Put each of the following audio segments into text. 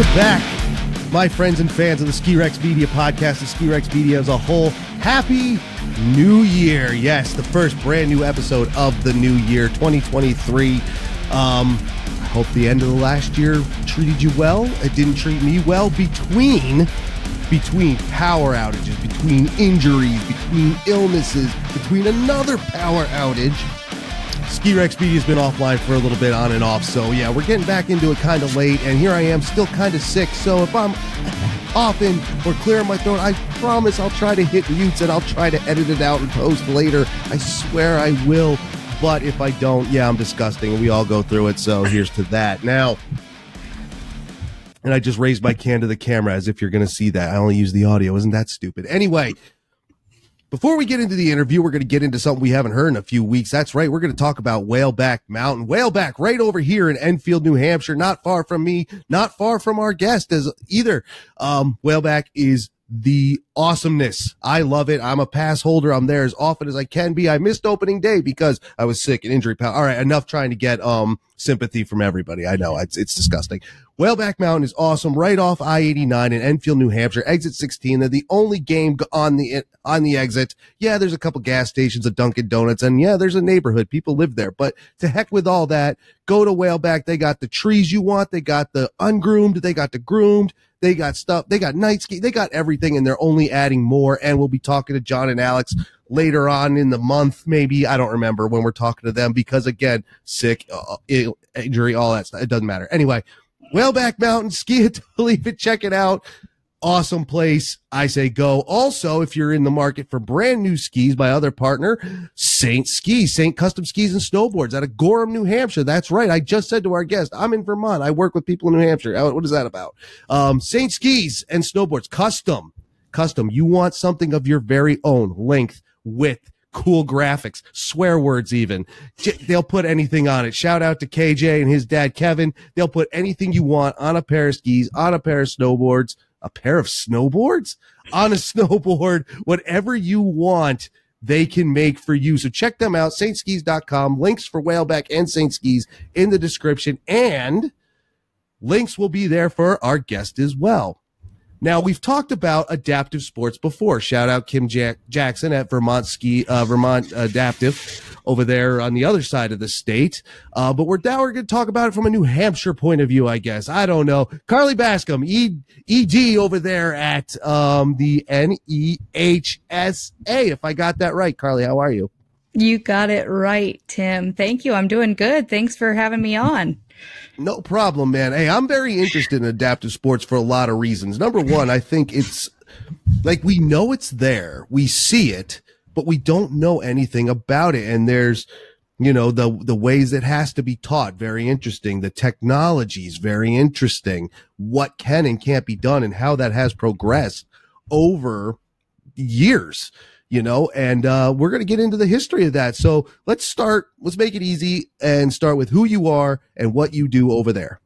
Welcome back, my friends and fans of the Ski Rex Media podcast, the Ski Rex Media as a whole. Happy New Year. Yes, the first brand new episode of the new year, 2023. Um, I hope the end of the last year treated you well. It didn't treat me well between between power outages, between injuries, between illnesses, between another power outage. Ski Rex Media has been offline for a little bit on and off. So, yeah, we're getting back into it kind of late. And here I am, still kind of sick. So, if I'm off often or clearing my throat, I promise I'll try to hit mutes and I'll try to edit it out and post later. I swear I will. But if I don't, yeah, I'm disgusting. And we all go through it. So, here's to that. Now, and I just raised my can to the camera as if you're going to see that. I only use the audio. Isn't that stupid? Anyway, before we get into the interview, we're going to get into something we haven't heard in a few weeks. That's right. We're going to talk about Whaleback Mountain. Whaleback right over here in Enfield, New Hampshire, not far from me, not far from our guest as either. Um, Whaleback is the awesomeness. I love it. I'm a pass holder. I'm there as often as I can be. I missed opening day because I was sick and injury. power. All right. Enough trying to get, um, sympathy from everybody. I know it's, it's disgusting. Whaleback Mountain is awesome. Right off I-89 in Enfield, New Hampshire, exit 16. They're the only game on the, on the exit. Yeah, there's a couple gas stations, a Dunkin' Donuts, and yeah, there's a neighborhood. People live there, but to heck with all that. Go to Whaleback. They got the trees you want. They got the ungroomed. They got the groomed. They got stuff. They got night ski. They got everything and they're only adding more. And we'll be talking to John and Alex later on in the month, maybe. I don't remember when we're talking to them because again, sick, uh, injury, all that stuff. It doesn't matter. Anyway, Whaleback Mountain, ski it leave it. Check it out awesome place. I say go. Also, if you're in the market for brand new skis, my other partner, Saint Skis, Saint Custom Skis and Snowboards out of Gorham, New Hampshire. That's right. I just said to our guest, I'm in Vermont. I work with people in New Hampshire. What is that about? Um, Saint Skis and Snowboards, custom, custom. You want something of your very own length, width, cool graphics, swear words even. They'll put anything on it. Shout out to KJ and his dad, Kevin. They'll put anything you want on a pair of skis, on a pair of snowboards a pair of snowboards on a snowboard, whatever you want, they can make for you. So check them out, saintskis.com. Links for Whaleback and Saint Skis in the description. And links will be there for our guest as well. Now we've talked about adaptive sports before. Shout out Kim Jack- Jackson at Vermont Ski, uh, Vermont Adaptive over there on the other side of the state. Uh, but we're now we're going to talk about it from a New Hampshire point of view, I guess. I don't know. Carly Bascom, e- ED over there at um, the NEHSA. If I got that right, Carly, how are you? You got it right, Tim. Thank you. I'm doing good. Thanks for having me on. No problem, man. Hey, I'm very interested in adaptive sports for a lot of reasons. Number one, I think it's like we know it's there, we see it, but we don't know anything about it. And there's, you know, the, the ways it has to be taught. Very interesting. The technology is very interesting. What can and can't be done and how that has progressed over years you know, and uh, we're going to get into the history of that. So let's start, let's make it easy and start with who you are and what you do over there.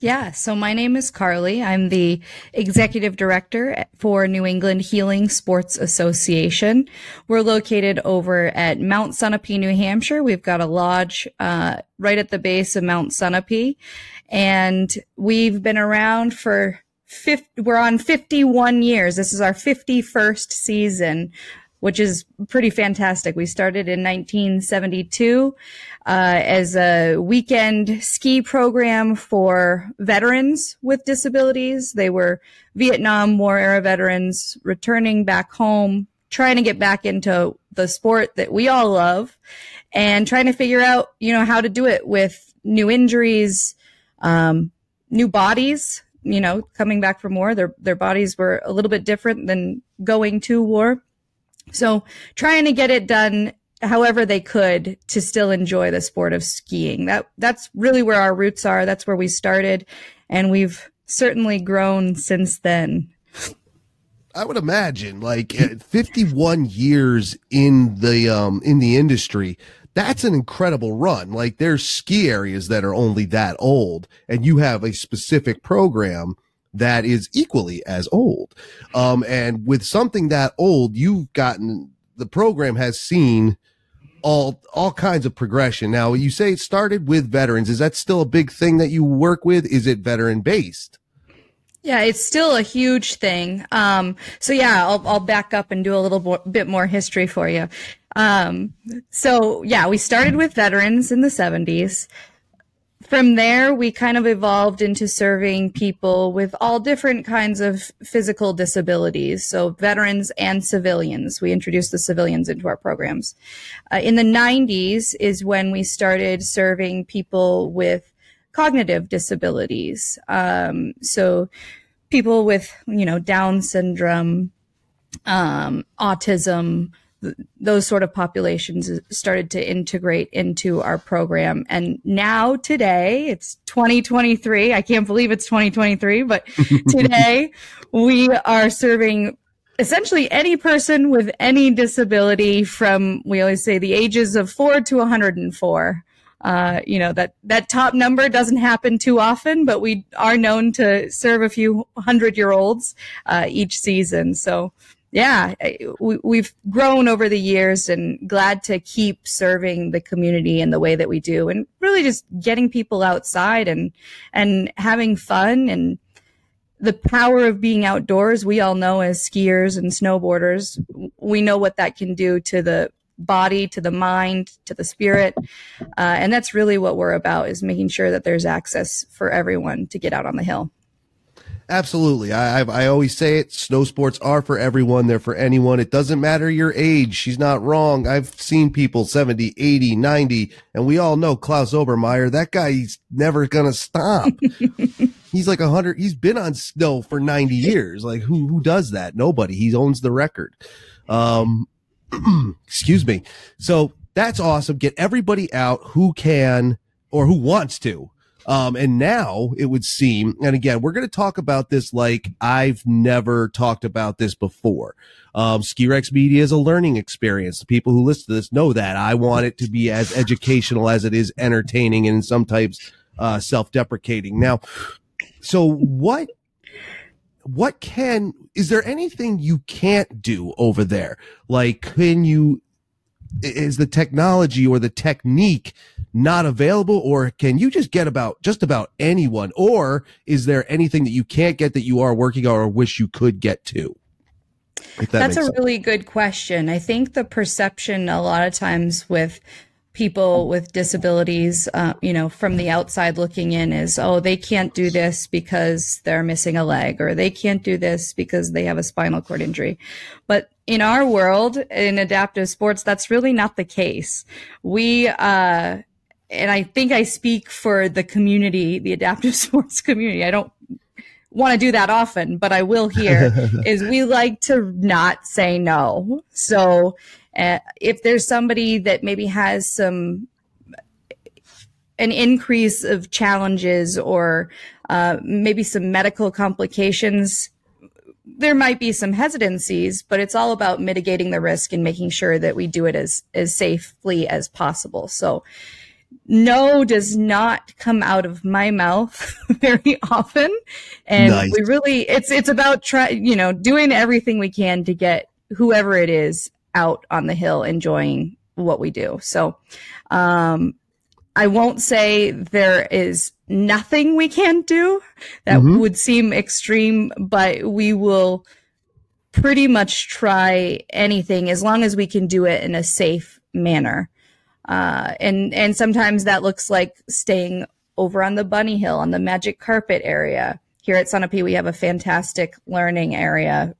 Yeah, so my name is Carly. I'm the executive director for New England Healing Sports Association. We're located over at Mount Sunapee, New Hampshire. We've got a lodge uh, right at the base of Mount Sunapee, and we've been around for 50, we're on 51 years. This is our 51st season which is pretty fantastic. We started in 1972 uh, as a weekend ski program for veterans with disabilities. They were Vietnam War era veterans returning back home, trying to get back into the sport that we all love, and trying to figure out, you know, how to do it with new injuries, um, new bodies. You know, coming back from war, their their bodies were a little bit different than going to war so trying to get it done however they could to still enjoy the sport of skiing. That that's really where our roots are. That's where we started and we've certainly grown since then. I would imagine like 51 years in the um in the industry. That's an incredible run. Like there's ski areas that are only that old and you have a specific program that is equally as old. Um, and with something that old, you've gotten the program has seen all all kinds of progression. Now, you say it started with veterans. Is that still a big thing that you work with? Is it veteran based? Yeah, it's still a huge thing. Um, so yeah, I'll, I'll back up and do a little bo- bit more history for you. Um, so yeah, we started with veterans in the 70s. From there, we kind of evolved into serving people with all different kinds of physical disabilities. So veterans and civilians. We introduced the civilians into our programs. Uh, in the 90s is when we started serving people with cognitive disabilities. Um, so people with, you know, Down syndrome, um, autism, those sort of populations started to integrate into our program. And now today, it's 2023. I can't believe it's 2023, but today we are serving essentially any person with any disability from, we always say the ages of four to 104. Uh, you know that that top number doesn't happen too often, but we are known to serve a few hundred year olds uh, each season. So yeah, we, have grown over the years and glad to keep serving the community in the way that we do and really just getting people outside and, and having fun and the power of being outdoors. We all know as skiers and snowboarders, we know what that can do to the body, to the mind, to the spirit. Uh, and that's really what we're about is making sure that there's access for everyone to get out on the hill. Absolutely. I, I, I always say it. Snow sports are for everyone. They're for anyone. It doesn't matter your age. She's not wrong. I've seen people 70, 80, 90, and we all know Klaus Obermeyer. That guy, he's never going to stop. he's like a hundred. He's been on snow for 90 years. Like who, who does that? Nobody. He owns the record. Um, excuse me. So that's awesome. Get everybody out who can or who wants to. Um, and now it would seem, and again, we're going to talk about this like I've never talked about this before. Um, Ski Rex Media is a learning experience. The people who listen to this know that I want it to be as educational as it is entertaining and sometimes, uh, self-deprecating. Now, so what what can is there anything you can't do over there like can you is the technology or the technique not available or can you just get about just about anyone or is there anything that you can't get that you are working on or wish you could get to that that's a sense. really good question i think the perception a lot of times with people with disabilities, uh, you know, from the outside looking in is, oh, they can't do this because they're missing a leg, or they can't do this because they have a spinal cord injury. But in our world, in adaptive sports, that's really not the case. We, uh, and I think I speak for the community, the adaptive sports community. I don't want to do that often, but I will here is we like to not say no. So uh, if there's somebody that maybe has some an increase of challenges or uh, maybe some medical complications, there might be some hesitancies, but it's all about mitigating the risk and making sure that we do it as as safely as possible. So no does not come out of my mouth very often and nice. we really it's it's about try you know doing everything we can to get whoever it is out on the hill enjoying what we do. So, um, I won't say there is nothing we can't do. That mm-hmm. would seem extreme, but we will pretty much try anything as long as we can do it in a safe manner. Uh, and, and sometimes that looks like staying over on the bunny hill on the magic carpet area. Here at Sunapee, we have a fantastic learning area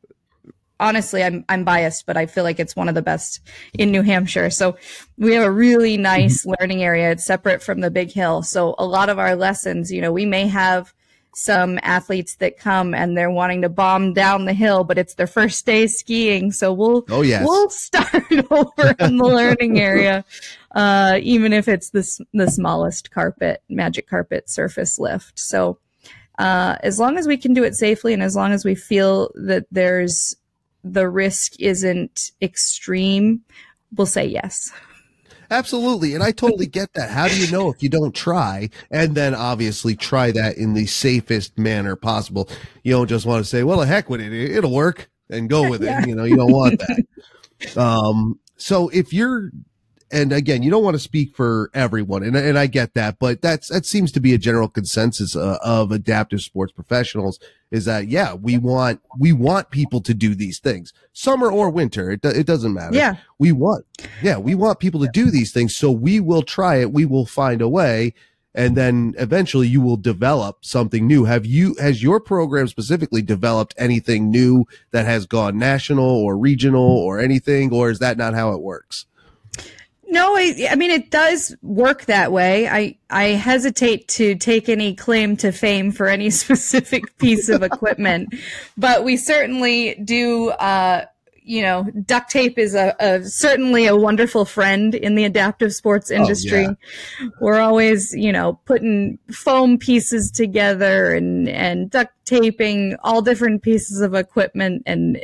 honestly I'm I'm biased, but I feel like it's one of the best in New Hampshire. So we have a really nice mm-hmm. learning area. It's separate from the big hill. So a lot of our lessons, you know, we may have some athletes that come and they're wanting to bomb down the hill, but it's their first day skiing. So we'll oh, yes. we'll start over in the learning area. Uh, even if it's this the smallest carpet, magic carpet surface lift. So uh, as long as we can do it safely and as long as we feel that there's the risk isn't extreme, we'll say yes. Absolutely. And I totally get that. How do you know if you don't try? And then obviously try that in the safest manner possible. You don't just want to say, well, the heck with it. It'll work and go with it. Yeah. You know, you don't want that. um, so if you're and again, you don't want to speak for everyone, and and I get that, but that's that seems to be a general consensus uh, of adaptive sports professionals is that yeah, we want we want people to do these things, summer or winter, it it doesn't matter. Yeah, we want yeah we want people to do these things, so we will try it, we will find a way, and then eventually you will develop something new. Have you has your program specifically developed anything new that has gone national or regional or anything, or is that not how it works? No, I, I mean it does work that way. I I hesitate to take any claim to fame for any specific piece of equipment, but we certainly do. Uh, you know, duct tape is a, a, certainly a wonderful friend in the adaptive sports industry. Oh, yeah. We're always, you know, putting foam pieces together and and duct taping all different pieces of equipment and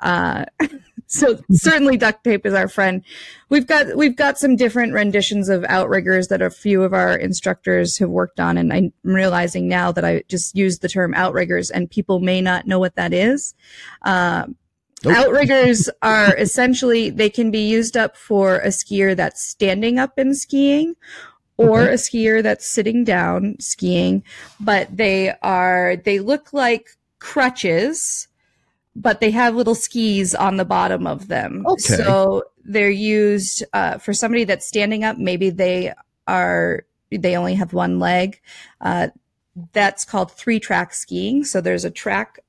uh, so certainly duct tape is our friend. We've got we've got some different renditions of outriggers that a few of our instructors have worked on, and I'm realizing now that I just used the term outriggers, and people may not know what that is. Um, nope. Outriggers are essentially they can be used up for a skier that's standing up and skiing, or okay. a skier that's sitting down skiing, but they are they look like crutches but they have little skis on the bottom of them. Okay. So they're used uh, for somebody that's standing up. Maybe they are they only have one leg. Uh, that's called three track skiing. So there's a track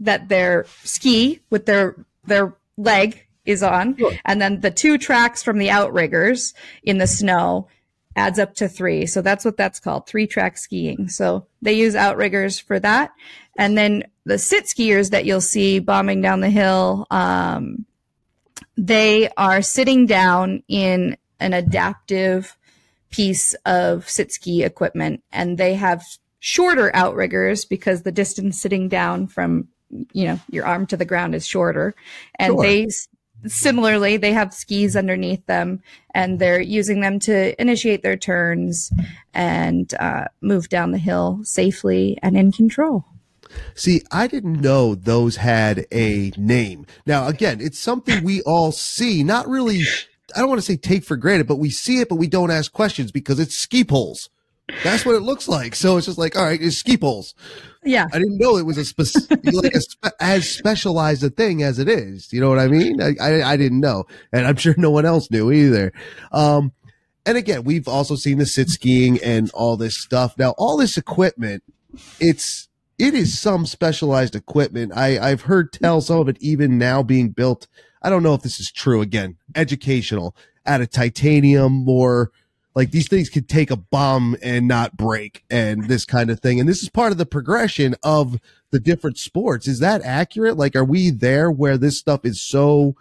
that their ski with their their leg is on, sure. and then the two tracks from the outriggers in the snow adds up to three. So that's what that's called, three track skiing. So they use outriggers for that. And then the sit skiers that you'll see bombing down the hill, um, they are sitting down in an adaptive piece of sit ski equipment and they have shorter outriggers because the distance sitting down from you know your arm to the ground is shorter and sure. they similarly, they have skis underneath them and they're using them to initiate their turns and uh, move down the hill safely and in control. See, I didn't know those had a name. Now, again, it's something we all see, not really, I don't want to say take for granted, but we see it, but we don't ask questions because it's ski poles. That's what it looks like. So it's just like, all right, it's ski poles. Yeah. I didn't know it was a specific, like a spe- as specialized a thing as it is. You know what I mean? I, I, I, didn't know. And I'm sure no one else knew either. Um, and again, we've also seen the sit skiing and all this stuff. Now, all this equipment, it's, it is some specialized equipment. I, I've heard tell some of it even now being built. I don't know if this is true again, educational out of titanium or, like these things could take a bomb and not break and this kind of thing. And this is part of the progression of the different sports. Is that accurate? Like, are we there where this stuff is so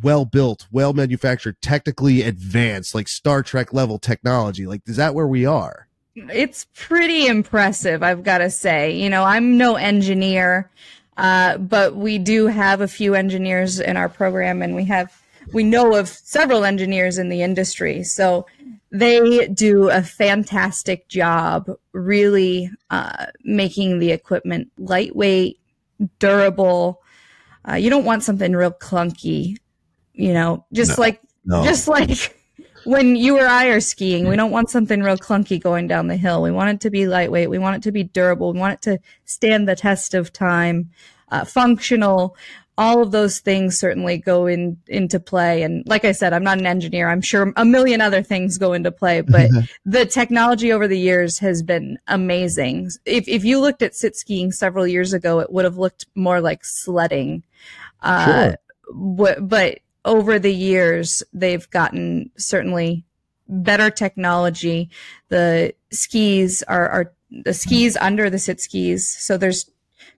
well built, well manufactured, technically advanced, like Star Trek level technology? Like, is that where we are? It's pretty impressive, I've got to say. You know, I'm no engineer, uh, but we do have a few engineers in our program and we have we know of several engineers in the industry. So they do a fantastic job really uh, making the equipment lightweight, durable. Uh, you don't want something real clunky, you know, just no, like, no. just like when you or I are skiing, we don't want something real clunky going down the hill. We want it to be lightweight. We want it to be durable. We want it to stand the test of time, uh, functional all of those things certainly go in into play. And like I said, I'm not an engineer. I'm sure a million other things go into play, but the technology over the years has been amazing. If, if you looked at sit skiing several years ago, it would have looked more like sledding. Uh, sure. but over the years, they've gotten certainly better technology. The skis are, are the skis under the sit skis. So there's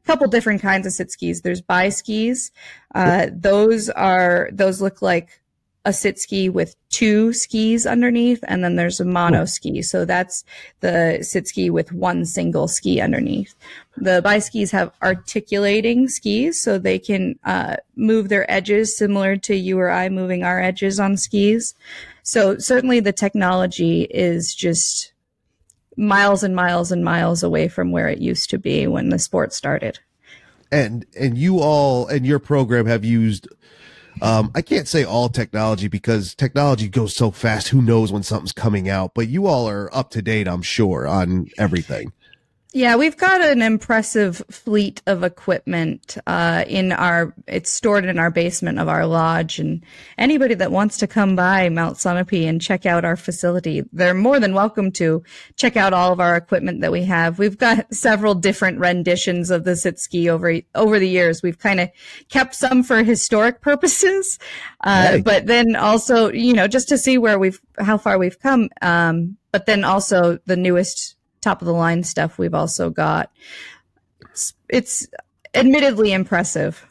couple different kinds of sit skis. There's bi skis. Uh, those are those look like a sit ski with two skis underneath, and then there's a mono ski. So that's the sit ski with one single ski underneath. The bi skis have articulating skis, so they can uh, move their edges similar to you or I moving our edges on skis. So certainly the technology is just miles and miles and miles away from where it used to be when the sport started. And and you all and your program have used Um, I can't say all technology because technology goes so fast. Who knows when something's coming out? But you all are up to date, I'm sure, on everything. Yeah, we've got an impressive fleet of equipment uh, in our. It's stored in our basement of our lodge, and anybody that wants to come by Mount Sunapee and check out our facility, they're more than welcome to check out all of our equipment that we have. We've got several different renditions of the sit ski over over the years. We've kind of kept some for historic purposes, uh, hey. but then also, you know, just to see where we've how far we've come. Um, but then also the newest top of the line stuff we've also got. It's, it's admittedly impressive.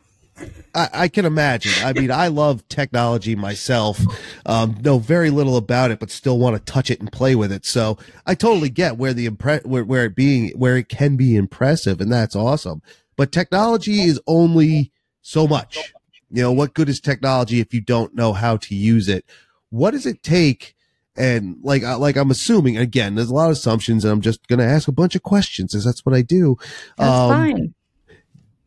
I, I, can imagine. I mean, I love technology myself. Um, know very little about it, but still want to touch it and play with it. So I totally get where the impre- where, where it being where it can be impressive, and that's awesome. But technology is only so much. You know, what good is technology if you don't know how to use it? What does it take and like, like I'm assuming again, there's a lot of assumptions and I'm just going to ask a bunch of questions as that's what I do. That's um, fine.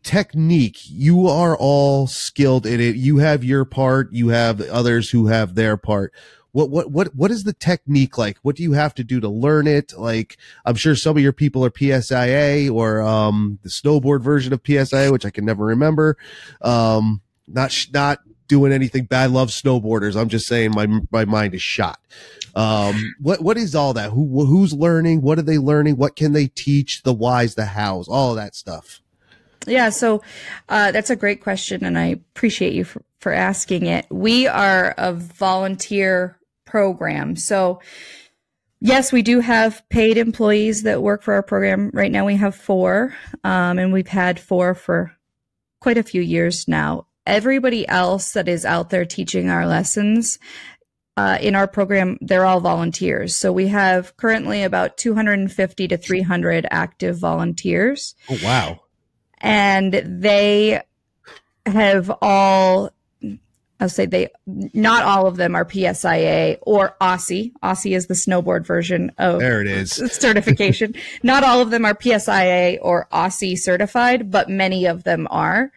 Technique. You are all skilled in it. You have your part. You have others who have their part. What, what, what, what is the technique like? What do you have to do to learn it? Like, I'm sure some of your people are PSIA or, um, the snowboard version of PSIA, which I can never remember. Um, not, not doing anything bad. Love snowboarders. I'm just saying my, my mind is shot. Um, what what is all that? Who who's learning? What are they learning? What can they teach? The whys, the hows, all that stuff. Yeah, so uh, that's a great question, and I appreciate you for, for asking it. We are a volunteer program, so yes, we do have paid employees that work for our program. Right now, we have four, um, and we've had four for quite a few years now. Everybody else that is out there teaching our lessons uh, in our program, they're all volunteers. So we have currently about 250 to 300 active volunteers. Oh, wow. And they have all, I'll say they, not all of them are PSIA or AASI. AASI is the snowboard version of there it is certification. not all of them are PSIA or AASI certified, but many of them are.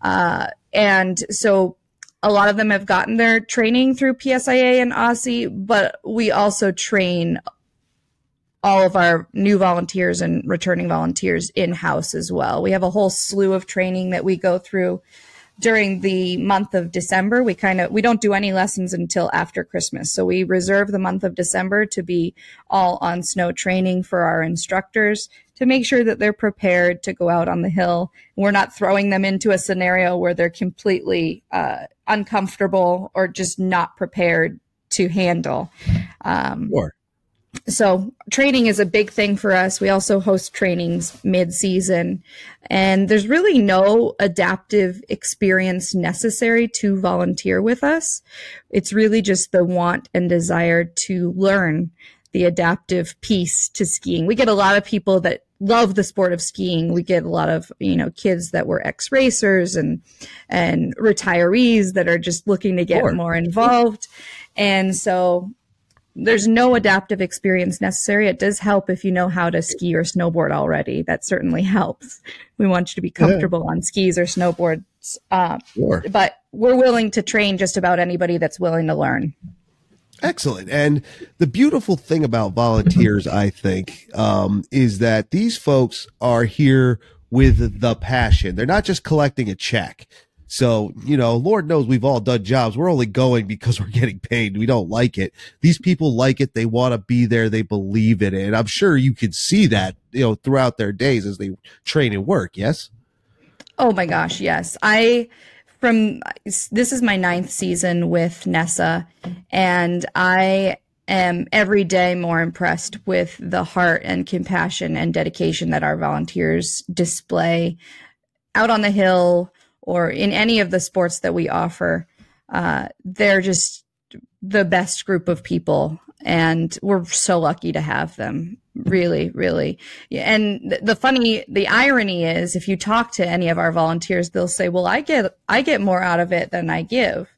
Uh, and so a lot of them have gotten their training through PSIA and AASI, but we also train all of our new volunteers and returning volunteers in house as well. We have a whole slew of training that we go through during the month of December. We kind of we don't do any lessons until after Christmas. So we reserve the month of December to be all on snow training for our instructors to make sure that they're prepared to go out on the hill. We're not throwing them into a scenario where they're completely uh, uncomfortable or just not prepared to handle. Um, sure. So training is a big thing for us. We also host trainings mid-season and there's really no adaptive experience necessary to volunteer with us. It's really just the want and desire to learn the adaptive piece to skiing. We get a lot of people that love the sport of skiing. We get a lot of, you know, kids that were ex-racers and and retirees that are just looking to get sure. more involved. And so there's no adaptive experience necessary. It does help if you know how to ski or snowboard already. That certainly helps. We want you to be comfortable yeah. on skis or snowboards. Uh, sure. But we're willing to train just about anybody that's willing to learn. Excellent. And the beautiful thing about volunteers, I think, um, is that these folks are here with the passion. They're not just collecting a check. So, you know, Lord knows we've all done jobs. We're only going because we're getting paid. We don't like it. These people like it. They want to be there. They believe in it. And I'm sure you can see that, you know, throughout their days as they train and work. Yes. Oh my gosh. Yes. I, from this is my ninth season with Nessa, and I am every day more impressed with the heart and compassion and dedication that our volunteers display out on the hill or in any of the sports that we offer. Uh, they're just the best group of people, and we're so lucky to have them really really and the funny the irony is if you talk to any of our volunteers they'll say well i get i get more out of it than i give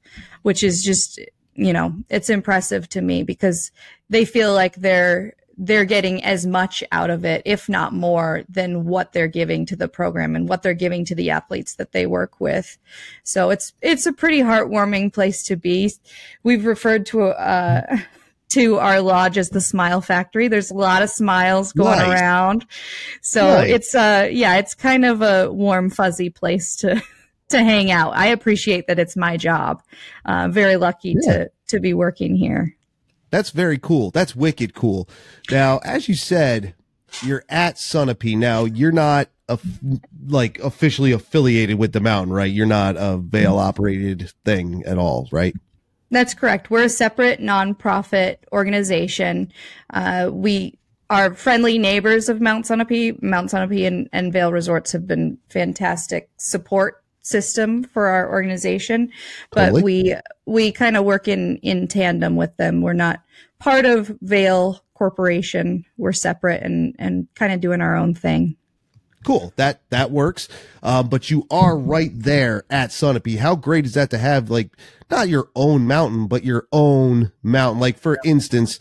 which is just you know it's impressive to me because they feel like they're they're getting as much out of it, if not more, than what they're giving to the program and what they're giving to the athletes that they work with. So it's it's a pretty heartwarming place to be. We've referred to uh, to our lodge as the Smile Factory. There's a lot of smiles going Nice. around, so Nice. it's uh yeah, it's kind of a warm, fuzzy place to to hang out. I appreciate that it's my job. Uh, very lucky Yeah. to to be working here. That's very cool. That's wicked cool. Now, as you said, you're at Sunapee. Now, you're not a, like officially affiliated with the mountain, right? You're not a Vail operated thing at all, right? That's correct. We're a separate nonprofit organization. Uh, we are friendly neighbors of Mount Sunapee. Mount Sunapee and, and Vail Resorts have been fantastic support system for our organization, but Totally. we we kind of work in in tandem with them. We're not part of Vail Corporation. We're separate and and kind of doing our own thing. Cool. That that works. Um, but you are right there at Sunapee. How great is that to have like not your own mountain, but your own mountain? Like for instance,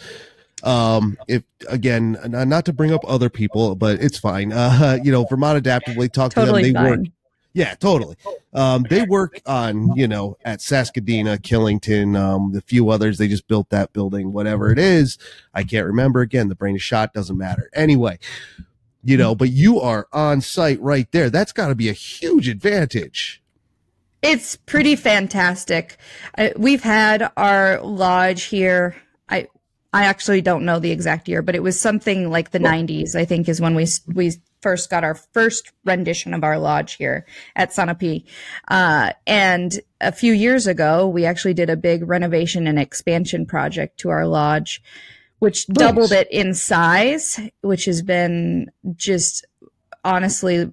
um, if again, not to bring up other people, but it's fine. Uh, you know, Vermont Adaptively talk Totally to them. They work. Yeah, totally. Um, they work on, you know, at Saskadena, Killington, um, the few others. They just built that building, whatever it is. I can't remember. Again, the brain is shot, doesn't matter. Anyway, you know, but you are on site right there. That's got to be a huge advantage. It's pretty fantastic. Uh, we've had our lodge here. I I actually don't know the exact year, but it was something like the 90s. I think is when we we first got our first rendition of our lodge here at Sunapee. Uh, and a few years ago, we actually did a big renovation and expansion project to our lodge, which Nice. doubled it in size, which has been just honestly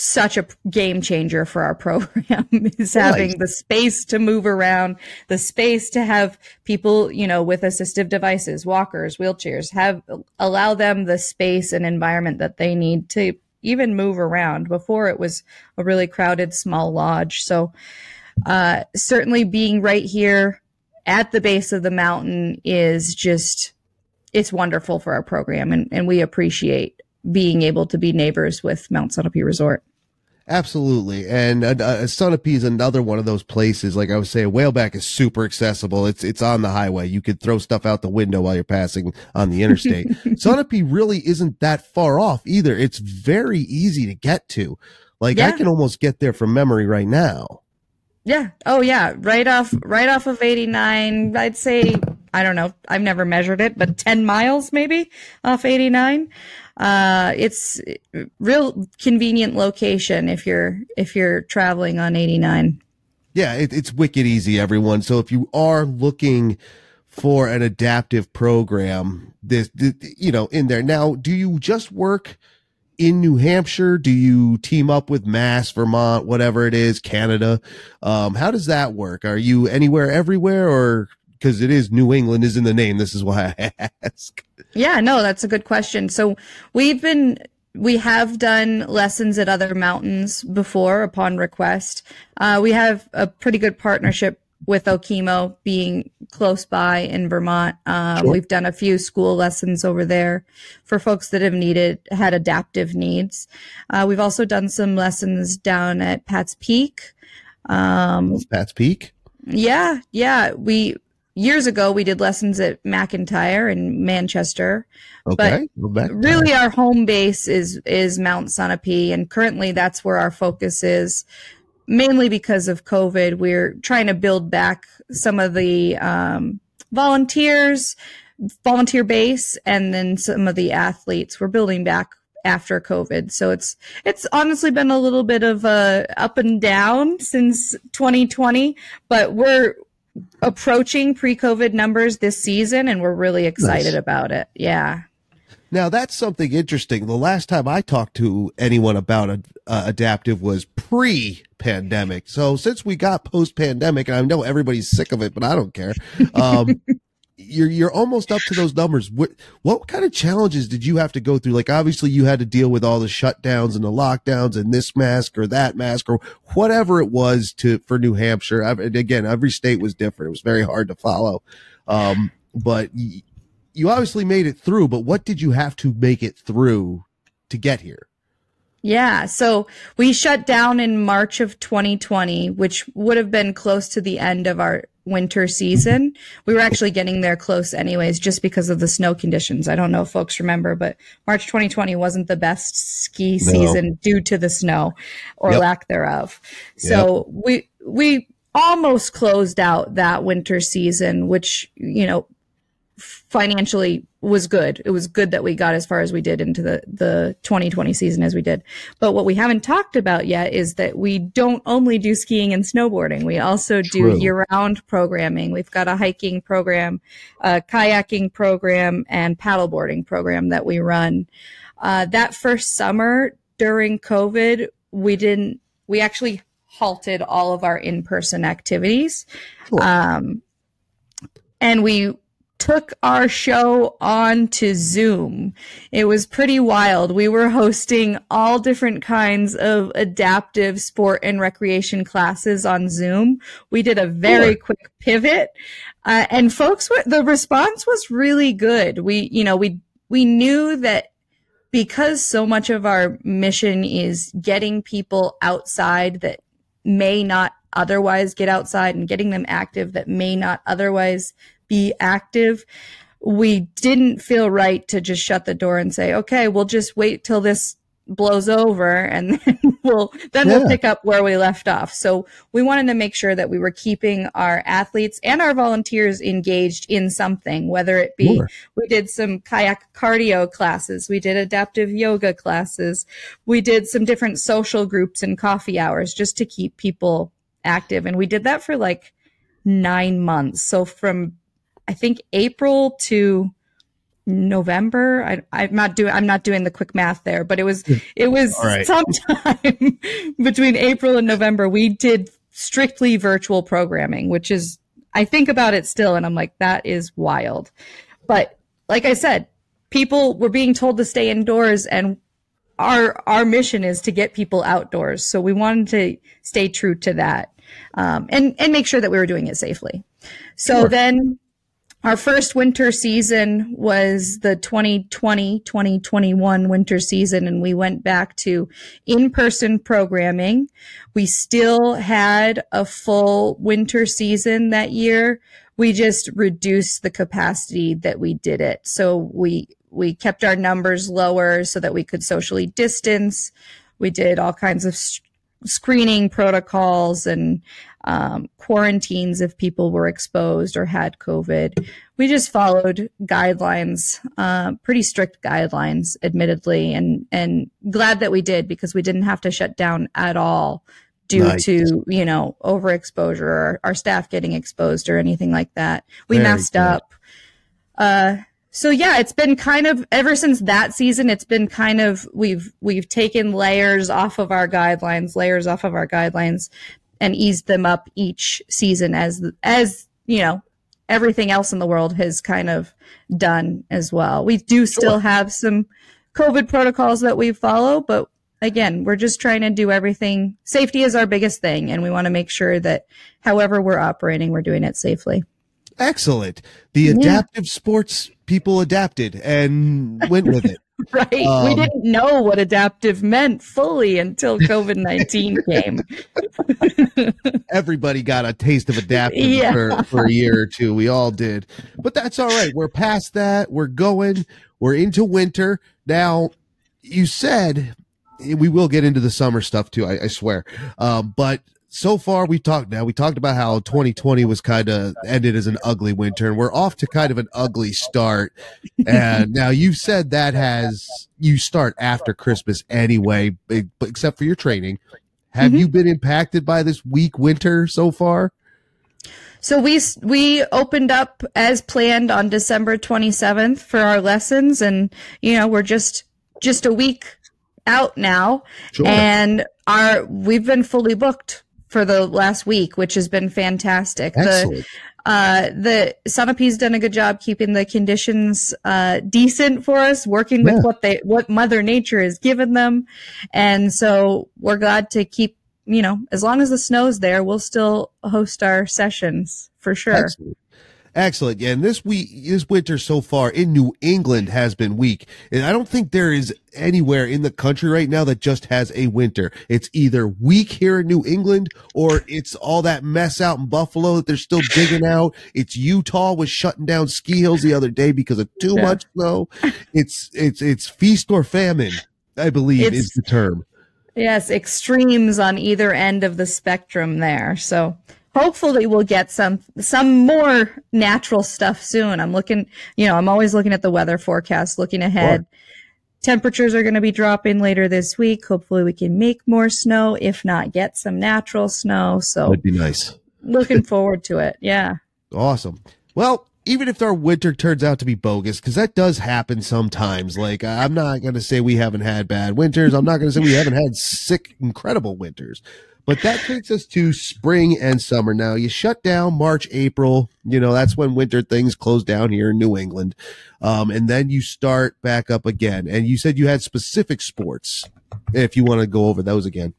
such a game changer for our program is having the space to move around, the space to have people, you know, with assistive devices, walkers, wheelchairs, have allow them the space and environment that they need to even move around. Before it was a really crowded small lodge. So uh certainly being right here at the base of the mountain is just it's wonderful for our program and, and we appreciate being able to be neighbors with Mount Sunapee Resort. Absolutely. And uh, uh, Sunapee is another one of those places. Like I was saying, Whaleback is super accessible. It's, it's on the highway. You could throw stuff out the window while you're passing on the interstate. Sunapee really isn't that far off either. It's very easy to get to. Like I can almost get there from memory right now. Yeah. Oh yeah. Right off right off of 89. I'd say I don't know. I've never measured it, but 10 miles maybe off 89. Uh it's real convenient location if you're if you're traveling on 89. Yeah, it, it's wicked easy, everyone. So if you are looking for an adaptive program, this, th- you know, in there now, do you just work in New Hampshire? Do you team up with Mass, Vermont, whatever it is, Canada? Um, how does that work? Are you anywhere, everywhere, or because it is New England is in the name? This is why I ask. Yeah, no, that's a good question. So we've been we have done lessons at other mountains before upon request. Uh, we have a pretty good partnership with Okemo being close by in Vermont. Uh, Sure. We've done a few school lessons over there for folks that have needed had adaptive needs. Uh, we've also done some lessons down at Pat's Peak. Um, Pat's Peak. yeah, yeah. We years ago we did lessons at McIntyre in Manchester. Okay, back. Really, our home base is is Mount Sunapee, and currently that's where our focus is. Mainly because of COVID, we're trying to build back some of the um, volunteers, volunteer base, and then some of the athletes. We're building back after COVID, so it's it's honestly been a little bit of a up and down since 2020, but we're approaching pre-COVID numbers this season, and we're really excited Nice. about it. Yeah. Now that's something interesting. The last time I talked to anyone about a, uh, adaptive was pre-pandemic. So since we got post-pandemic, and I know everybody's sick of it, but I don't care. Um, you're you're almost up to those numbers. What what kind of challenges did you have to go through? Like obviously you had to deal with all the shutdowns and the lockdowns and this mask or that mask or whatever it was to for New Hampshire. I've, and again, every state was different. It was very hard to follow. Um, but you obviously made it through, but what did you have to make it through to get here? Yeah. So we shut down in March of 2020, which would have been close to the end of our winter season. We were actually getting there close anyways, just because of the snow conditions. I don't know if folks remember, but March 2020 wasn't the best ski No. season due to the snow or Yep. lack thereof. So we, we almost closed out that winter season, which, you know, financially was good. It was good that we got as far as we did into the, the 2020 season as we did. But what we haven't talked about yet is that we don't only do skiing and snowboarding. We also True. do year round programming. We've got a hiking program, a kayaking program and paddleboarding program that we run. Uh, that first summer during COVID, we didn't, we actually halted all of our in-person activities. Sure. Um, and we took our show on to Zoom. It was pretty wild. We were hosting all different kinds of adaptive sport and recreation classes on Zoom. We did a very quick pivot. Uh, and folks, were, the response was really good. We, you know, we, we knew that because so much of our mission is getting people outside that may not otherwise get outside and getting them active that may not otherwise be active. We didn't feel right to just shut the door and say, okay, we'll just wait till this blows over and then we'll then Yeah. we'll pick up where we left off. So we wanted to make sure that we were keeping our athletes and our volunteers engaged in something, whether it be Sure. we did some kayak cardio classes. We did adaptive yoga classes. We did some different social groups and coffee hours just to keep people active. And we did that for like nine months. So from, I think April to November. I, I'm not doing, I'm not doing the quick math there, but it was, it was right. sometime between April and November. We did strictly virtual programming, which is, I think about it still and I'm like, that is wild. But like I said, people were being told to stay indoors and our our mission is to get people outdoors. So we wanted to stay true to that. Um, and and make sure that we were doing it safely. So Sure. then our first winter season was the 2020 2021 winter season and we went back to in-person programming. We still had a full winter season that year. We just reduced the capacity that we did it. So we we kept our numbers lower so that we could socially distance. We did all kinds of s- screening protocols and um, quarantines if people were exposed or had COVID. We just followed guidelines, uh, pretty strict guidelines, admittedly, and and glad that we did because we didn't have to shut down at all due Nice. to you know overexposure or our staff getting exposed or anything like that. We Very masked good. up. Uh, so yeah, it's been kind of ever since that season. It's been kind of we've we've taken layers off of our guidelines, layers off of our guidelines, and eased them up each season as as you know everything else in the world has kind of done as well. We do still have some COVID protocols that we follow, but again, we're just trying to do everything. Safety is our biggest thing, and we want to make sure that however we're operating, we're doing it safely. Excellent. The Yeah. adaptive sports people adapted and went with it. Right. we Um, didn't know what adaptive meant fully until COVID 19 came. Everybody got a taste of adaptive Yeah. for, for a year or two. We all did. But that's all right. We're past that. We're going. We're into winter. Now, you said we will get into the summer stuff too, I, I swear. Um, but so far we've talked now, we talked about how 2020 was kind of ended as an ugly winter and we're off to kind of an ugly start. And now you've said that has you start after Christmas anyway, except for your training. Have Mhm. you been impacted by this weak winter so far? So we we opened up as planned on December 27th for our lessons and you know, we're just just a week out now Sure. and our we've been fully booked for the last week, which has been fantastic. The Excellent. uh, the Sunapee's done a good job keeping the conditions uh, decent for us, working with Yeah. what they what Mother Nature has given them, and so we're glad to keep. You know, as long as the snow's there, we'll still host our sessions for sure. Excellent. Excellent. Yeah, and this week, this winter so far in New England has been weak. And I don't think there is anywhere in the country right now that just has a winter. It's either weak here in New England or it's all that mess out in Buffalo that they're still digging out. It's Utah was shutting down ski hills the other day because of too Yeah. much snow. It's, it's, it's feast or famine, I believe It's- is the term. Yes, extremes on either end of the spectrum there. So hopefully we'll get some some more natural stuff soon. I'm looking, you know, I'm always looking at the weather forecast, looking ahead. Temperatures are going to be dropping later this week. Hopefully we can make more snow, if not get some natural snow. So That'd be nice. looking forward to it. Yeah. Awesome. Well, even if our winter turns out to be bogus, because that does happen sometimes. Like, I'm not going to say we haven't had bad winters. I'm not going to say we haven't had sick, incredible winters. But that takes us to spring and summer. Now, you shut down March, April. You know, that's when winter things close down here in New England. Um, and then you start back up again. And you said you had specific sports. If you want to go over those again.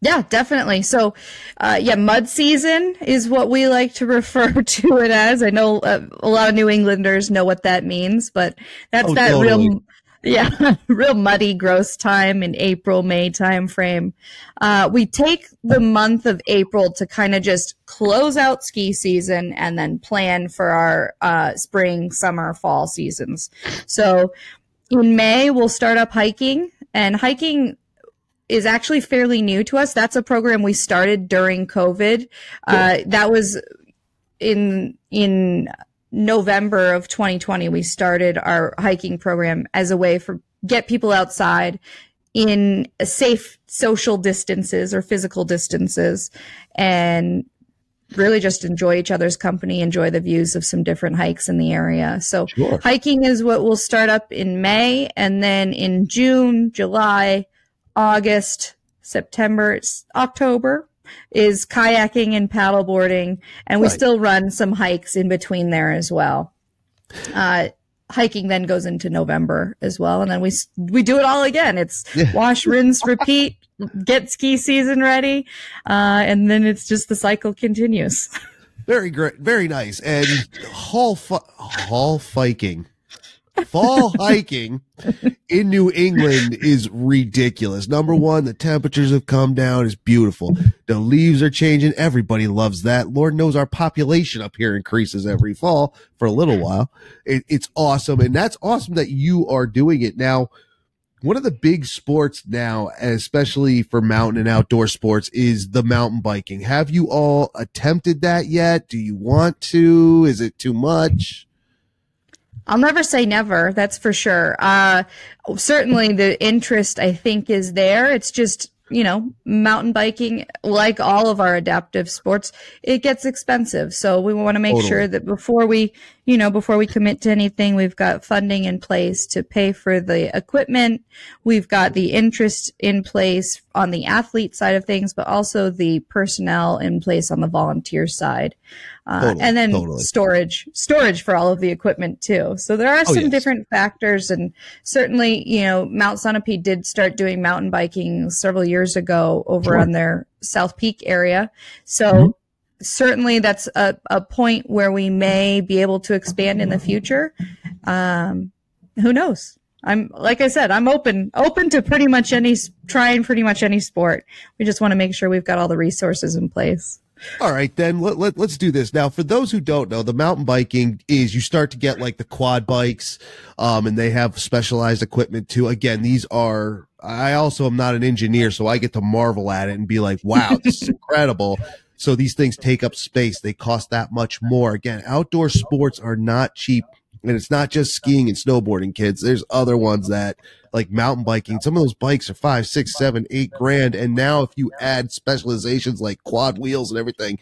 Yeah, definitely. So, uh, yeah, mud season is what we like to refer to it as. I know uh, a lot of New Englanders know what that means, but that's Oh, that totally. real, yeah, real muddy, gross time in April, May time frame. Uh, we take the month of April to kind of just close out ski season and then plan for our uh, spring, summer, fall seasons. So, in May, we'll start up hiking, and hiking is actually fairly new to us. That's a program we started during COVID. Uh, that was in in November of 2020. We started our hiking program as a way for get people outside in safe social distances or physical distances and really just enjoy each other's company, enjoy the views of some different hikes in the area. So Sure. hiking is what will start up in May and then in June, July, August, September, October is kayaking and paddleboarding and we Right. still run some hikes in between there as well. Uh, hiking then goes into November as well and then we we do it all again. It's Yeah. wash, rinse, repeat, get ski season ready uh, and then it's just the cycle continues. Very great, very nice. And hall fi- hall hiking, fall hiking in New England is ridiculous. Number one, the temperatures have come down. It's beautiful. The leaves are changing. Everybody loves that. Lord knows our population up here increases every fall for a little while. It, it's awesome, and that's awesome that you are doing it now. One of the big sports now, especially for mountain and outdoor sports, is the mountain biking. Have you all attempted that yet? Do you want to? Is it too much? I'll never say never, that's for sure. Uh, certainly the interest, I think, is there. It's just, you know, mountain biking, like all of our adaptive sports, it gets expensive. So we want to make Totally. sure that before we, you know, before we commit to anything, we've got funding in place to pay for the equipment. We've got the interest in place on the athlete side of things, but also the personnel in place on the volunteer side. Uh, Totally, and then totally. storage, storage for all of the equipment too. So there are Oh, some yes. different factors and certainly, you know, Mount Sunapee did start doing mountain biking several years ago over Sure. on their South Peak area. So Mhm. Certainly that's a, a point where we may be able to expand in the future. Um, who knows? I'm, like I said, I'm open, open to pretty much any, trying pretty much any sport. We just want to make sure we've got all the resources in place. All right, then let, let, let's do this. Now, for those who don't know, the mountain biking is you start to get like the quad bikes, um, and they have specialized equipment too. Again, these are, I also am not an engineer, so I get to marvel at it and be like, wow, this is incredible. So these things take up space. They cost that much more. Again, outdoor sports are not cheap. And it's not just skiing and snowboarding, kids. There's other ones that like mountain biking. Some of those bikes are five, six, seven, eight grand. And now if you add specializations like quad wheels and everything,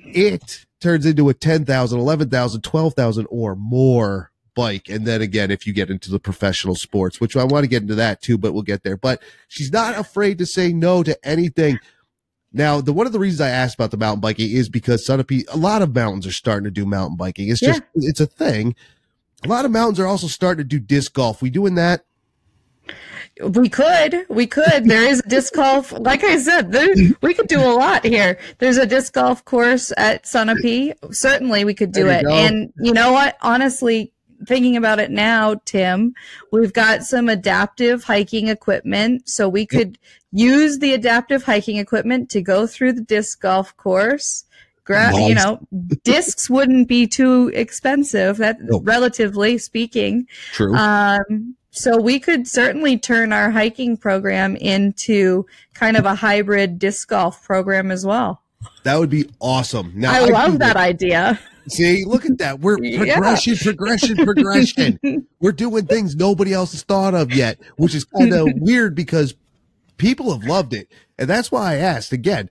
it turns into a 10,000, 11,000, 12,000 or more bike. And then again, if you get into the professional sports, which I want to get into that too, but we'll get there. But she's not afraid to say no to anything. Now, the one of the reasons I asked about the mountain biking is because Sunapee, a lot of mountains are starting to do mountain biking. It's just, it's a thing. A lot of mountains are also starting to do disc golf. We doing that? We could, we could. There is a disc golf. Like I said, there, we could do a lot here. There's a disc golf course at Sunapee. Certainly, we could do it. Go. And you know what? Honestly, thinking about it now, Tim, we've got some adaptive hiking equipment, so we could use the adaptive hiking equipment to go through the disc golf course. Gra- nice. You know, discs wouldn't be too expensive, that relatively speaking. True. Um, so we could certainly turn our hiking program into kind of a hybrid disc golf program as well. That would be awesome. Now I, I love that idea. See, look at that. We're progression, yeah. progression, progression. We're doing things nobody else has thought of yet, which is kind of weird because people have loved it. And that's why I asked again.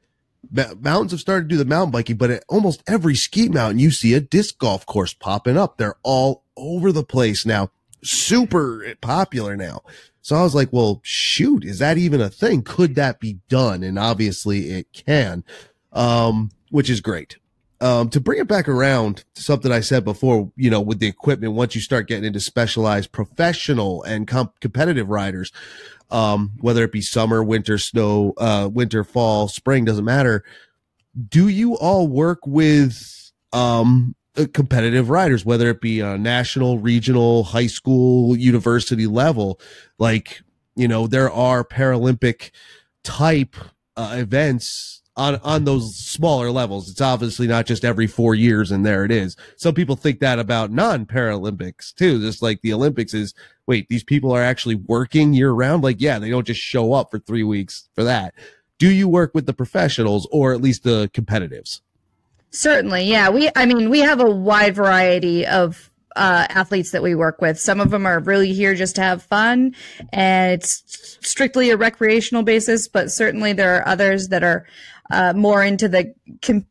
Mountains have started to do the mountain biking, but at almost every ski mountain, you see a disc golf course popping up. They're all over the place now super popular now. So I was like, well, shoot, is that even a thing? Could that be done? And obviously it can, um, which is great. Um, to bring it back around to something I said before, you know, with the equipment, once you start getting into specialized professional and competitive riders, um, whether it be summer, winter, snow, uh, winter, fall, spring, doesn't matter. Do you all work with, um, uh, competitive riders, whether it be national, regional, high school, university level. Like, you know, there are Paralympic type uh, events on, on those smaller levels. It's obviously not just every four years and there it is. Some people think that about non Paralympics too. Just like the Olympics is, wait, these people are actually working year round. Like, yeah, they don't just show up for three weeks for that. Do you work with the professionals or at least the competitives? Certainly, yeah. We, I mean, we have a wide variety of uh, athletes that we work with. Some of them are really here just to have fun, and it's strictly a recreational basis. But certainly, there are others that are uh, more into the com-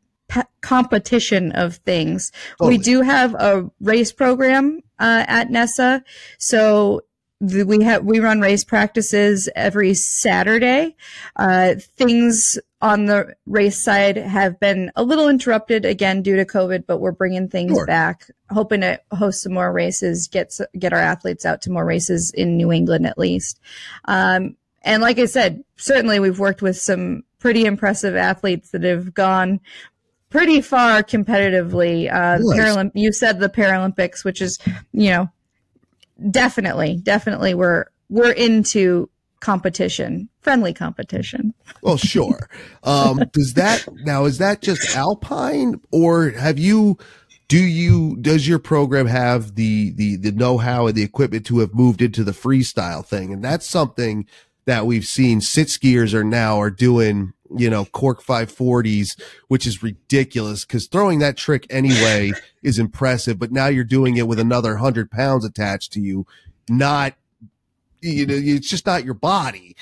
competition of things. Totally. We do have a race program uh, at NESA, so we have we run race practices every Saturday. Uh, things on the race side have been a little interrupted again due to COVID, but we're bringing things sure. back, hoping to host some more races, get get our athletes out to more races in New England at least. Um, and like I said, certainly we've worked with some pretty impressive athletes that have gone pretty far competitively. Uh, Paralymp- you said the Paralympics, which is you know definitely, definitely we're we're into competition, friendly competition. Well, sure. Um, does that now is that just Alpine, or have you? Do you does your program have the the the know how and the equipment to have moved into the freestyle thing? And that's something that we've seen. Sit skiers are now are doing you know, cork 540s, which is ridiculous because throwing that trick anyway is impressive, but now you're doing it with another hundred pounds attached to you, not you know, it's just not your body.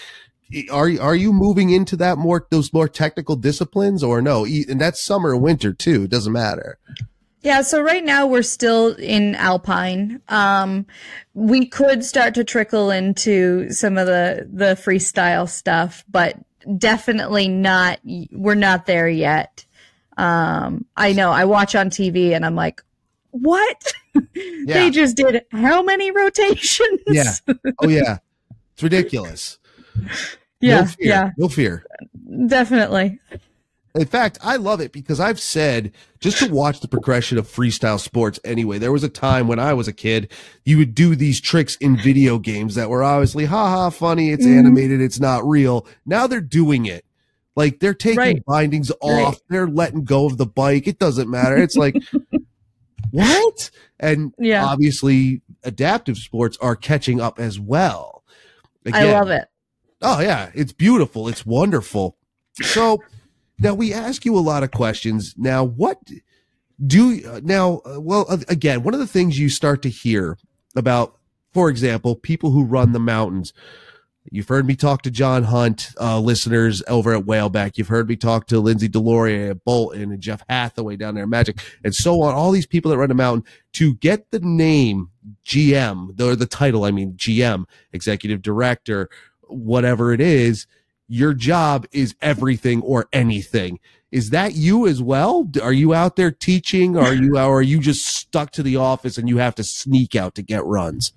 Are are you moving into that more those more technical disciplines or no? And that's summer and winter too. It doesn't matter. Yeah, so right now we're still in Alpine. Um, we could start to trickle into some of the the freestyle stuff, but definitely not. We're not there yet. Um, I know. I watch on TV and I'm like, what? Yeah. they just did how many rotations? Yeah. Oh yeah. It's ridiculous. Yeah. No fear. Yeah. No fear. Definitely. In fact, I love it because I've said just to watch the progression of freestyle sports anyway. There was a time when I was a kid, you would do these tricks in video games that were obviously haha funny, it's mm-hmm. animated, it's not real. Now they're doing it. Like they're taking right. bindings off, right. they're letting go of the bike. It doesn't matter. It's like what? And yeah. obviously, adaptive sports are catching up as well. Again, I love it. Oh yeah, it's beautiful. It's wonderful. So now we ask you a lot of questions. Now, what do now? Uh, well, again, one of the things you start to hear about, for example, people who run the mountains You've heard me talk to John Hunt, uh, listeners over at Whaleback. You've heard me talk to Lindsay DesLauriers at Bolton and Geoff Hathaway down there at Magic and so on. All these people that run the mountain to get the name GM, or the title, I mean, GM, executive director, whatever it is, your job is everything or anything. Is that you as well? Are you out there teaching? Are you, or are you just stuck to the office and you have to sneak out to get runs?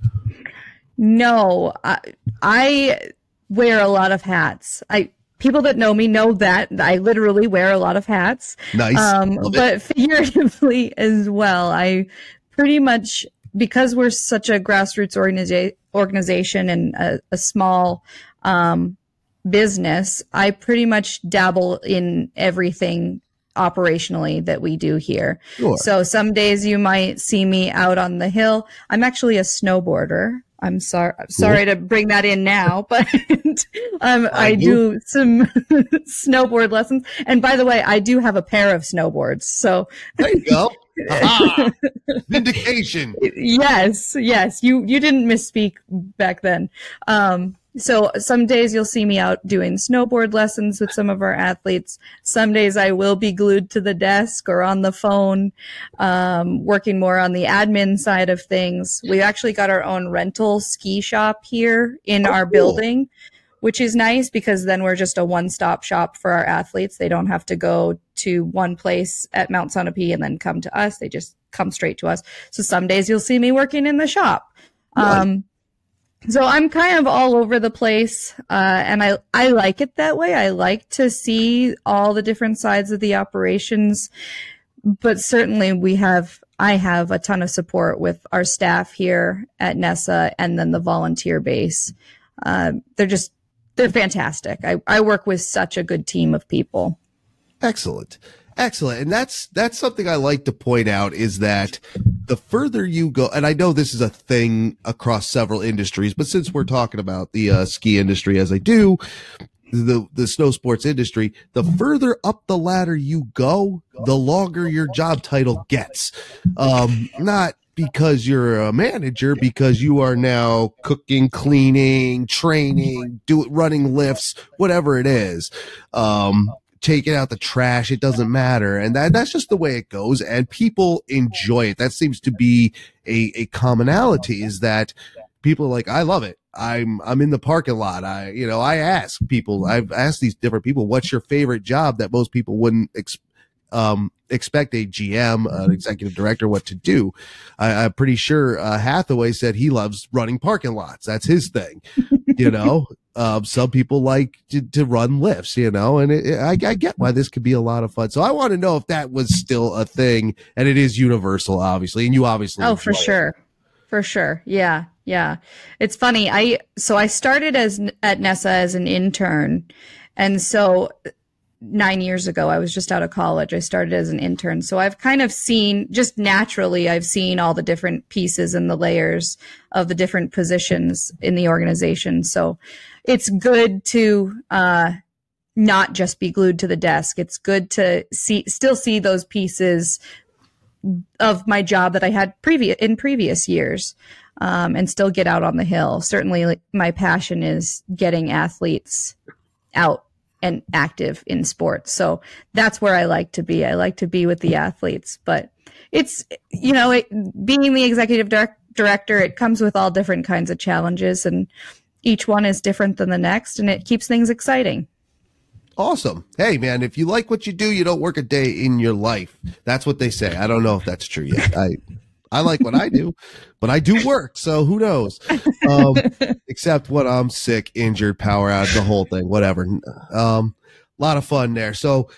No, I, I wear a lot of hats. I people that know me know that I literally wear a lot of hats. Nice. Um, but figuratively as well, I pretty much because we're such a grassroots organiza- organization and a, a small um, business, I pretty much dabble in everything operationally that we do here. Sure. So some days you might see me out on the hill. I'm actually a snowboarder. I'm sorry, sorry to bring that in now, but um, I do some snowboard lessons. And by the way, I do have a pair of snowboards. So there you go. Aha! Vindication. yes, yes. You you didn't misspeak back then. Um, so some days you'll see me out doing snowboard lessons with some of our athletes. Some days I will be glued to the desk or on the phone, um, working more on the admin side of things. We actually got our own rental ski shop here in oh, our cool. building, which is nice because then we're just a one-stop shop for our athletes. They don't have to go to one place at Mount Sunapee and then come to us. They just come straight to us. So some days you'll see me working in the shop. Um, so I'm kind of all over the place, uh, and I I like it that way. I like to see all the different sides of the operations, but certainly we have I have a ton of support with our staff here at NESA and then the volunteer base. Uh, they're just they're fantastic. I, I work with such a good team of people. Excellent. Excellent. And that's, that's something I like to point out is that the further you go, and I know this is a thing across several industries, but since we're talking about the uh, ski industry as I do, the, the snow sports industry, the further up the ladder you go, the longer your job title gets. Um, not because you're a manager, because you are now cooking, cleaning, training, do running lifts, whatever it is. Um, taking out the trash. It doesn't matter. And that, that's just the way it goes. And people enjoy it. That seems to be a, a commonality is that people are like, I love it. I'm, I'm in the parking lot. I, you know, I ask people, I've asked these different people, what's your favorite job that most people wouldn't ex- um, expect a GM, an executive director, what to do. I, am pretty sure uh, Hathaway said he loves running parking lots. That's his thing, you know. Um, some people like to, to, run lifts, you know, and it, I, I, get why this could be a lot of fun. So I want to know if that was still a thing, and it is universal, obviously, and you obviously. Oh, for sure, it. for sure, yeah, yeah. It's funny. I so I started as at NESA as an intern, and so nine years ago. I was just out of college. I started as an intern. So I've kind of seen, just naturally, I've seen all the different pieces and the layers of the different positions in the organization. So it's good to, uh, not just be glued to the desk. It's good to see, still see those pieces of my job that I had previous in previous years. Um, and still get out on the hill. Certainly, my passion is getting athletes out and active in sports. So that's where I like to be. I like to be with the athletes, but it's, you know, it, being the executive director, it comes with all different kinds of challenges and each one is different than the next and it keeps things exciting. Awesome. Hey, man, if you like what you do, you don't work a day in your life. That's what they say. I don't know if that's true yet. I, I like what I do, but I do work. So who knows? Um, except when I'm sick, injured, power out, the whole thing, whatever. Um, a lot of fun there. So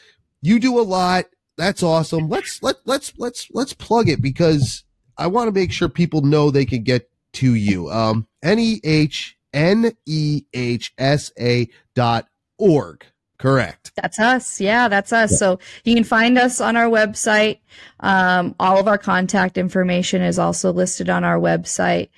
you do a lot. That's awesome. Let's let let's let's let's plug it because I want to make sure people know they can get to you. Um, N E H N E H S A dot org. Correct. That's us. Yeah, that's us. Yeah. So you can find us on our website. Um, all of our contact information is also listed on our website.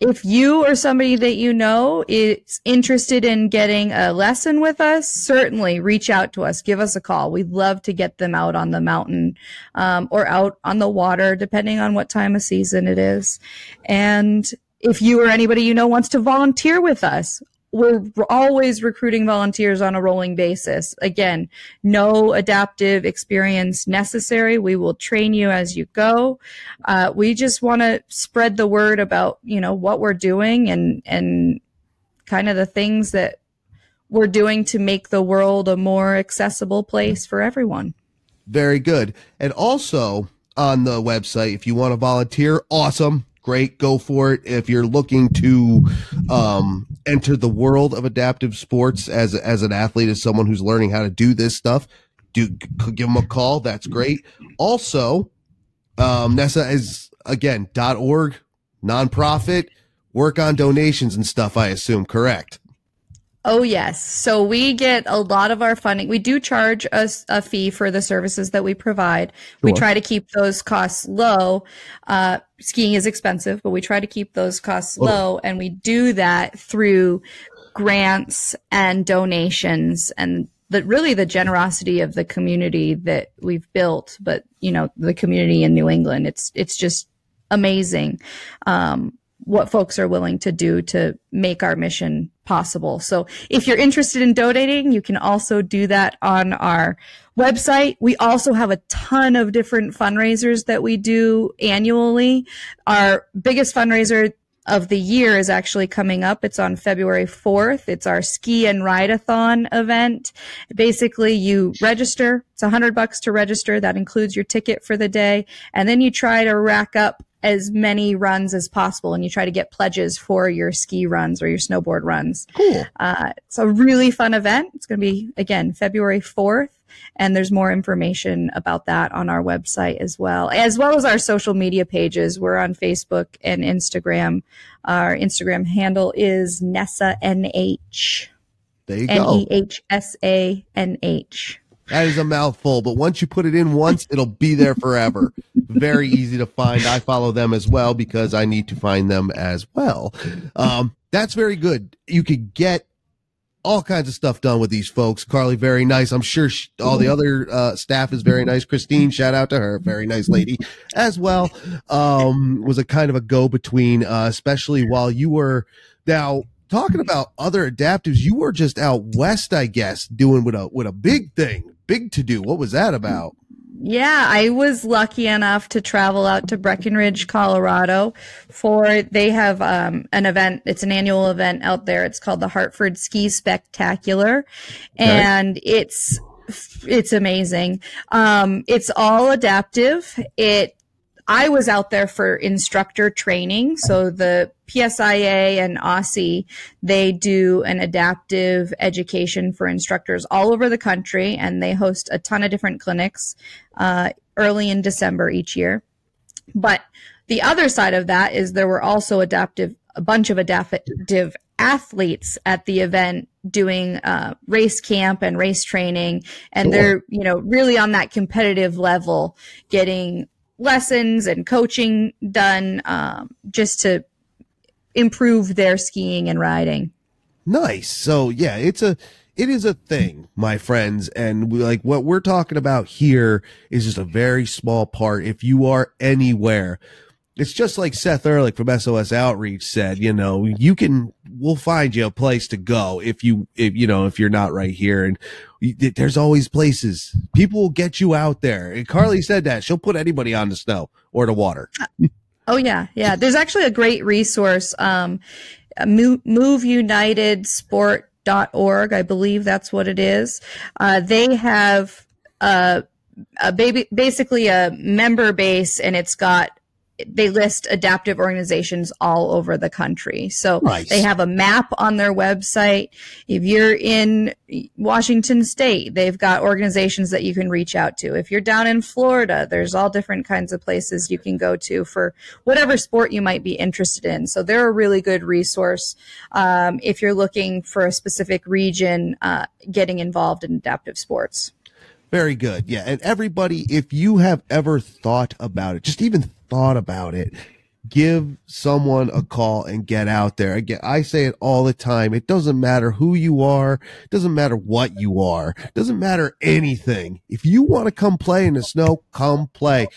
If you or somebody that you know is interested in getting a lesson with us, certainly reach out to us. Give us a call. We'd love to get them out on the mountain um, or out on the water, depending on what time of season it is. And if you or anybody you know wants to volunteer with us, we're always recruiting volunteers on a rolling basis. Again, no adaptive experience necessary. We will train you as you go. Uh, we just want to spread the word about, you know, what we're doing and, and kind of the things that we're doing to make the world a more accessible place for everyone. Very good. And also on the website, if you want to volunteer, awesome great. Go for it. If you're looking to um, enter the world of adaptive sports as as an athlete, as someone who's learning how to do this stuff, do give them a call. That's great. Also, um, Nessa is again .org nonprofit. Work on donations and stuff. I assume correct. Oh, yes. So we get a lot of our funding. We do charge a, a fee for the services that we provide. Sure. We try to keep those costs low. Uh, skiing is expensive, but we try to keep those costs oh. low. And we do that through grants and donations and the, really the generosity of the community that we've built, but you know, the community in New England, it's, it's just amazing. Um, what folks are willing to do to make our mission possible. So if you're interested in donating, you can also do that on our website. We also have a ton of different fundraisers that we do annually. Our biggest fundraiser of the year is actually coming up. It's on February 4th. It's our ski and ride-a-thon event. Basically, you register. It's a hundred bucks to register. That includes your ticket for the day. And then you try to rack up as many runs as possible and you try to get pledges for your ski runs or your snowboard runs. Cool. Uh, it's a really fun event. It's going to be, again, February 4th. And there's more information about that on our website as well, as well as our social media pages. We're on Facebook and Instagram. Our Instagram handle is Nessa NH. There you go. N E H S A N H. That is a mouthful, but once you put it in once, it'll be there forever. Very easy to find. I follow them as well because I need to find them as well. Um, that's very good. You could get all kinds of stuff done with these folks. Carly, very nice. I'm sure she, all the other uh, staff is very nice. Christine, shout out to her, very nice lady as well. Um, was a kind of a go between, uh, especially while you were now talking about other adaptives. You were just out west, I guess, doing with a with a big thing, big to do. What was that about? Yeah, I was lucky enough to travel out to Breckenridge, Colorado for they have um, an event. It's an annual event out there. It's called the Hartford Ski Spectacular, and it's it's amazing. Um, it's all adaptive. It I was out there for instructor training. So the PSIA and AASI, they do an adaptive education for instructors all over the country, and they host a ton of different clinics uh, early in December each year. But the other side of that is there were also adaptive, a bunch of adaptive athletes at the event doing uh, race camp and race training, and they're you know really on that competitive level, getting lessons and coaching done um, just to improve their skiing and riding. Nice. So yeah, it's a it is a thing, my friends, and we, like what we're talking about here is just a very small part. If you are anywhere it's just like Seth Ehrlich from SOS Outreach said, you know, you can, we'll find you a place to go if you, if, you know, if you're not right here. And there's always places. People will get you out there. And Carly said that she'll put anybody on the snow or the water. Oh yeah. Yeah. There's actually a great resource. Um, Move United Sport.org. I believe that's what it is. Uh, they have, uh, a baby, basically a member base and it's got they list adaptive organizations all over the country. So nice. they have a map on their website. If you're in Washington state, they've got organizations that you can reach out to. If you're down in Florida, there's all different kinds of places you can go to for whatever sport you might be interested in. So they're a really good resource. Um, if you're looking for a specific region, uh, getting involved in adaptive sports. Very good. Yeah. And everybody, if you have ever thought about it, just even thought about it, give someone a call and get out there. Again, I say it all the time. It doesn't matter who you are. It doesn't matter what you are. It doesn't matter anything. If you want to come play in the snow, come play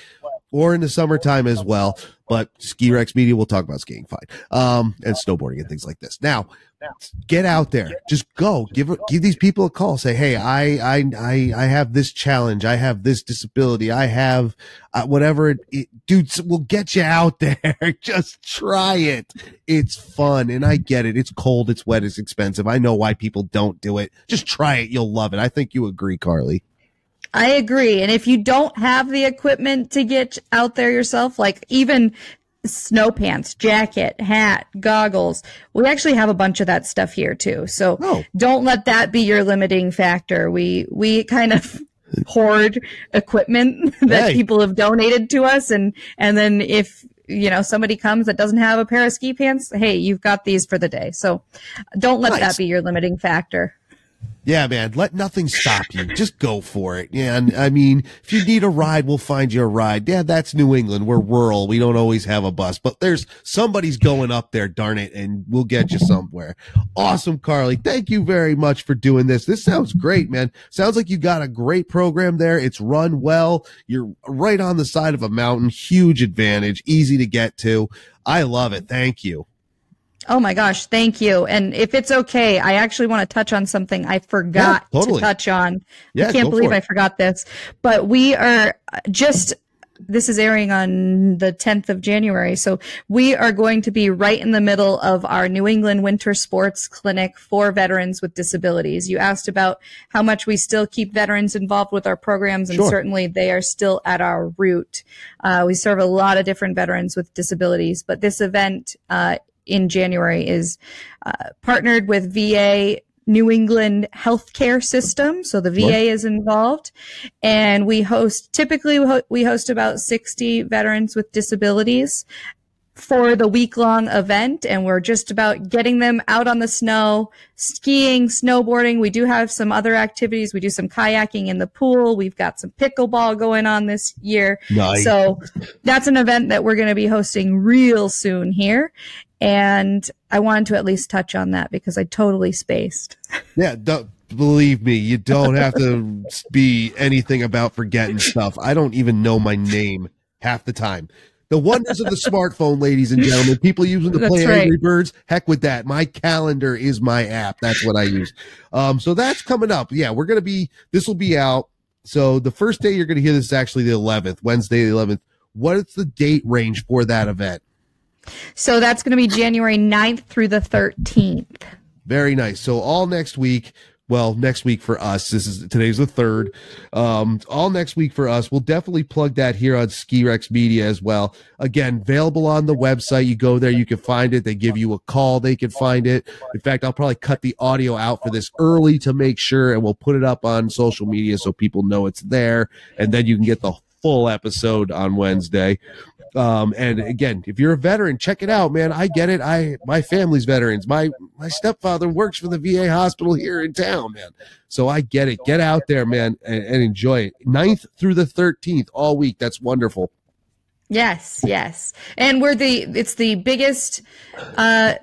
or in the summertime as well. But Ski Rex Media will talk about skiing fine. Um, and snowboarding and things like this. Now, get out there. Just go. Give give these people a call. Say, hey, I I I I have this challenge. I have this disability. I have uh, whatever. It, it, dude, we'll get you out there. Just try it. It's fun, and I get it. It's cold. It's wet. It's expensive. I know why people don't do it. Just try it. You'll love it. I think you agree, Carly. I agree. And if you don't have the equipment to get out there yourself, like even snow pants, jacket, hat, goggles. We actually have a bunch of that stuff here too. So oh. don't let that be your limiting factor. We we kind of hoard equipment that hey. people have donated to us and and then if you know somebody comes that doesn't have a pair of ski pants, hey, you've got these for the day. So don't let nice. that be your limiting factor. Yeah, man, let nothing stop you. Just go for it. Yeah, and I mean, if you need a ride, we'll find you a ride. Yeah, that's New England. We're rural. We don't always have a bus, but there's somebody's going up there, darn it, and we'll get you somewhere. Awesome, Carly. Thank you very much for doing this. This sounds great, man. Sounds like you got a great program there. It's run well. You're right on the side of a mountain. Huge advantage. Easy to get to. I love it. Thank you. Oh my gosh, thank you. And if it's okay, I actually want to touch on something I forgot yeah, totally. to touch on. Yeah, I can't believe I forgot this. But we are just this is airing on the 10th of January. So we are going to be right in the middle of our New England Winter Sports Clinic for veterans with disabilities. You asked about how much we still keep veterans involved with our programs, and sure. certainly they are still at our root. Uh, we serve a lot of different veterans with disabilities, but this event uh, in January is uh, partnered with VA New England healthcare system. So the VA is involved and we host, typically we host about 60 veterans with disabilities for the week long event and we're just about getting them out on the snow, skiing, snowboarding. We do have some other activities. We do some kayaking in the pool. We've got some pickleball going on this year. Nice. So that's an event that we're going to be hosting real soon here. And I wanted to at least touch on that because I totally spaced. Yeah, don't believe me, you don't have to be anything about forgetting stuff. I don't even know my name half the time. The wonders of the smartphone, ladies and gentlemen. People using to play right. Angry Birds. Heck with that. My calendar is my app. That's what I use. Um, so that's coming up. Yeah, we're gonna be. This will be out. So the first day you're gonna hear this is actually the 11th, Wednesday the 11th. What is the date range for that event? So that's going to be January 9th through the 13th. Very nice. So all next week, well, next week for us. This is today's the third. Um, all next week for us. We'll definitely plug that here on Ski Rex Media as well. Again, available on the website. You go there, you can find it. They give you a call. They can find it. In fact, I'll probably cut the audio out for this early to make sure, and we'll put it up on social media so people know it's there, and then you can get the full episode on Wednesday. Um, and again, if you're a veteran, check it out, man. I get it. I my family's veterans. My my stepfather works for the VA hospital here in town, man. So I get it. Get out there, man, and, and enjoy it. 9th through the 13th all week. That's wonderful. Yes, yes. And we're the it's the biggest uh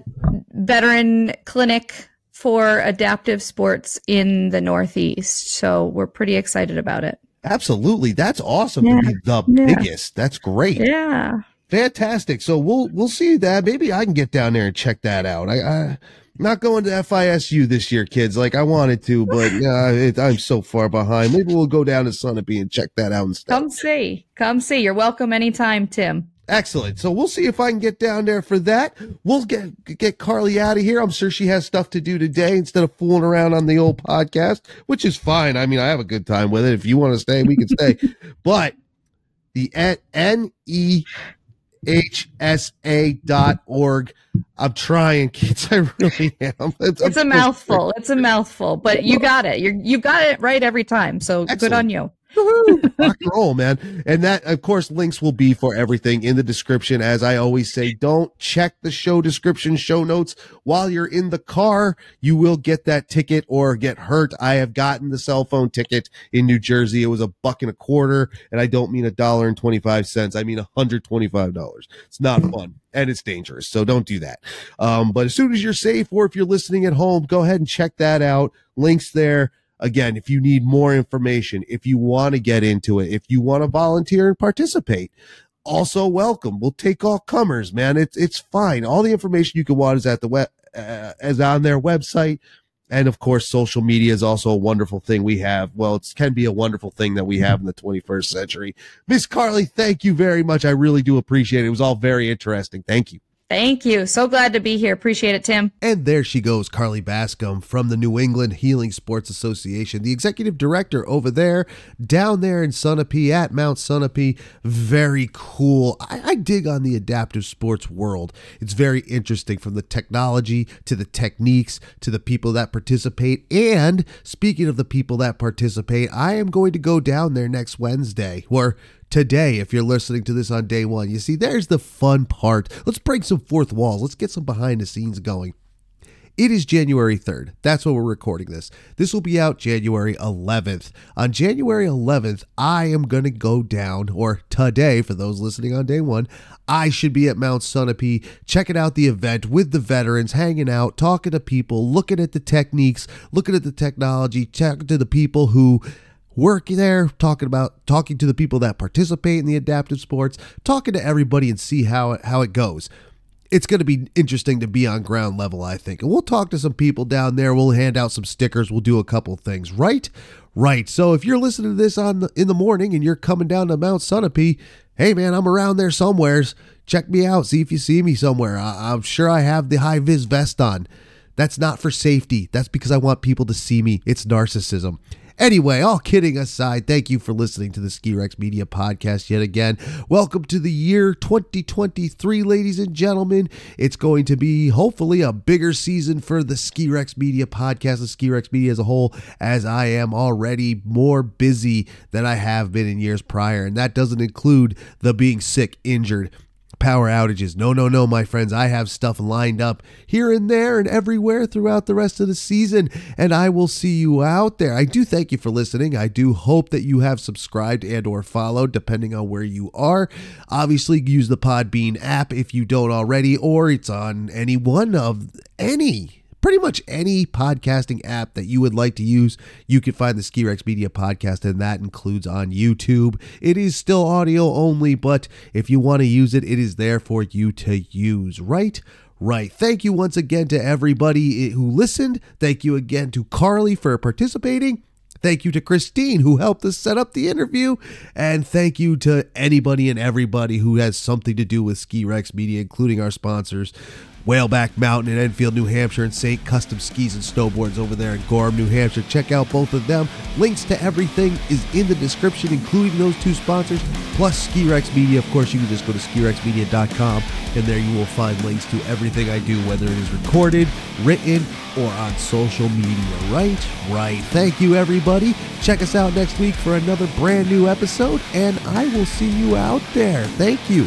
veteran clinic for adaptive sports in the Northeast. So we're pretty excited about it. Absolutely. That's awesome yeah. to be the yeah. biggest. That's great. Yeah. Fantastic. So we'll we'll see that. Maybe I can get down there and check that out. I, I not going to FISU this year, kids. Like I wanted to, but yeah, it, I'm so far behind. Maybe we'll go down to Sunapee and check that out instead. Come see. Come see. You're welcome anytime, Tim. Excellent. So we'll see if I can get down there for that. We'll get get Carly out of here. I'm sure she has stuff to do today instead of fooling around on the old podcast, which is fine. I mean, I have a good time with it. If you want to stay, we can stay. but the N E H S A dot org. I'm trying, kids. I really am. It's, it's a mouthful. It's a mouthful, but you got it. You you got it right every time. So Excellent. good on you. Rock and roll, man. And that, of course, links will be for everything in the description. As I always say, don't check the show description, show notes while you're in the car. You will get that ticket or get hurt. I have gotten the cell phone ticket in New Jersey. It was a buck and a quarter. And I don't mean a dollar and 25 cents. I mean $125. It's not fun and it's dangerous. So don't do that. Um, but as soon as you're safe or if you're listening at home, go ahead and check that out. Links there again, if you need more information, if you want to get into it, if you want to volunteer and participate, also welcome. We'll take all comers, man. It's it's fine. All the information you can want is at the web, uh, is on their website. And of course, social media is also a wonderful thing we have. Well, it can be a wonderful thing that we have in the 21st century. Miss Carly, thank you very much. I really do appreciate it. It was all very interesting. Thank you. Thank you. So glad to be here. Appreciate it, Tim. And there she goes, Carly Bascom from the New England Healing Sports Association, the executive director over there, down there in Sunapee at Mount Sunapee. Very cool. I, I, dig on the adaptive sports world. It's very interesting from the technology to the techniques to the people that participate. And speaking of the people that participate, I am going to go down there next Wednesday, or today if you're listening to this on day one. You see, there's the fun part. Let's break some fourth walls. Let's get some behind the scenes going. It is January 3rd. That's when we're recording this. This will be out January 11th. On January 11th, I am going to go down, or today, for those listening on day one, I should be at Mount Sunapee checking out the event with the veterans, hanging out, talking to people, looking at the techniques, looking at the technology, talking to the people who work there, talking about talking to the people that participate in the adaptive sports, talking to everybody and see how it, how it goes. It's going to be interesting to be on ground level, I think. And we'll talk to some people down there. We'll hand out some stickers. We'll do a couple things, right? Right. So if you're listening to this on the, in the morning and you're coming down to Mount Sunapee, hey man, I'm around there somewheres. Check me out. See if you see me somewhere. I, I'm sure I have the high vis vest on. That's not for safety. That's because I want people to see me. It's narcissism. Anyway, all kidding aside, thank you for listening to the Ski Rex Media podcast yet again. Welcome to the year 2023, ladies and gentlemen. It's going to be hopefully a bigger season for the Ski Rex Media podcast, the Ski Rex Media as a whole, as I am already more busy than I have been in years prior. And that doesn't include the being sick, injured, power outages. No, no, no, my friends. I have stuff lined up here and there and everywhere throughout the rest of the season, and I will see you out there. I do thank you for listening. I do hope that you have subscribed and or followed depending on where you are. Obviously, use the Podbean app if you don't already or it's on any one of any pretty much any podcasting app that you would like to use, you can find the Ski Rex Media podcast, and that includes on YouTube. It is still audio only, but if you want to use it, it is there for you to use, right? Right. Thank you once again to everybody who listened. Thank you again to Carly for participating. Thank you to Christine who helped us set up the interview. And thank you to anybody and everybody who has something to do with Ski Rex Media, including our sponsors. Whaleback Mountain in Enfield, New Hampshire, and St. Custom Skis and Snowboards over there in Gorham, New Hampshire. Check out both of them. Links to everything is in the description, including those two sponsors, plus Ski Rex Media. Of course, you can just go to skirexmedia.com, and there you will find links to everything I do, whether it is recorded, written, or on social media. Right? Right. Thank you, everybody. Check us out next week for another brand new episode, and I will see you out there. Thank you.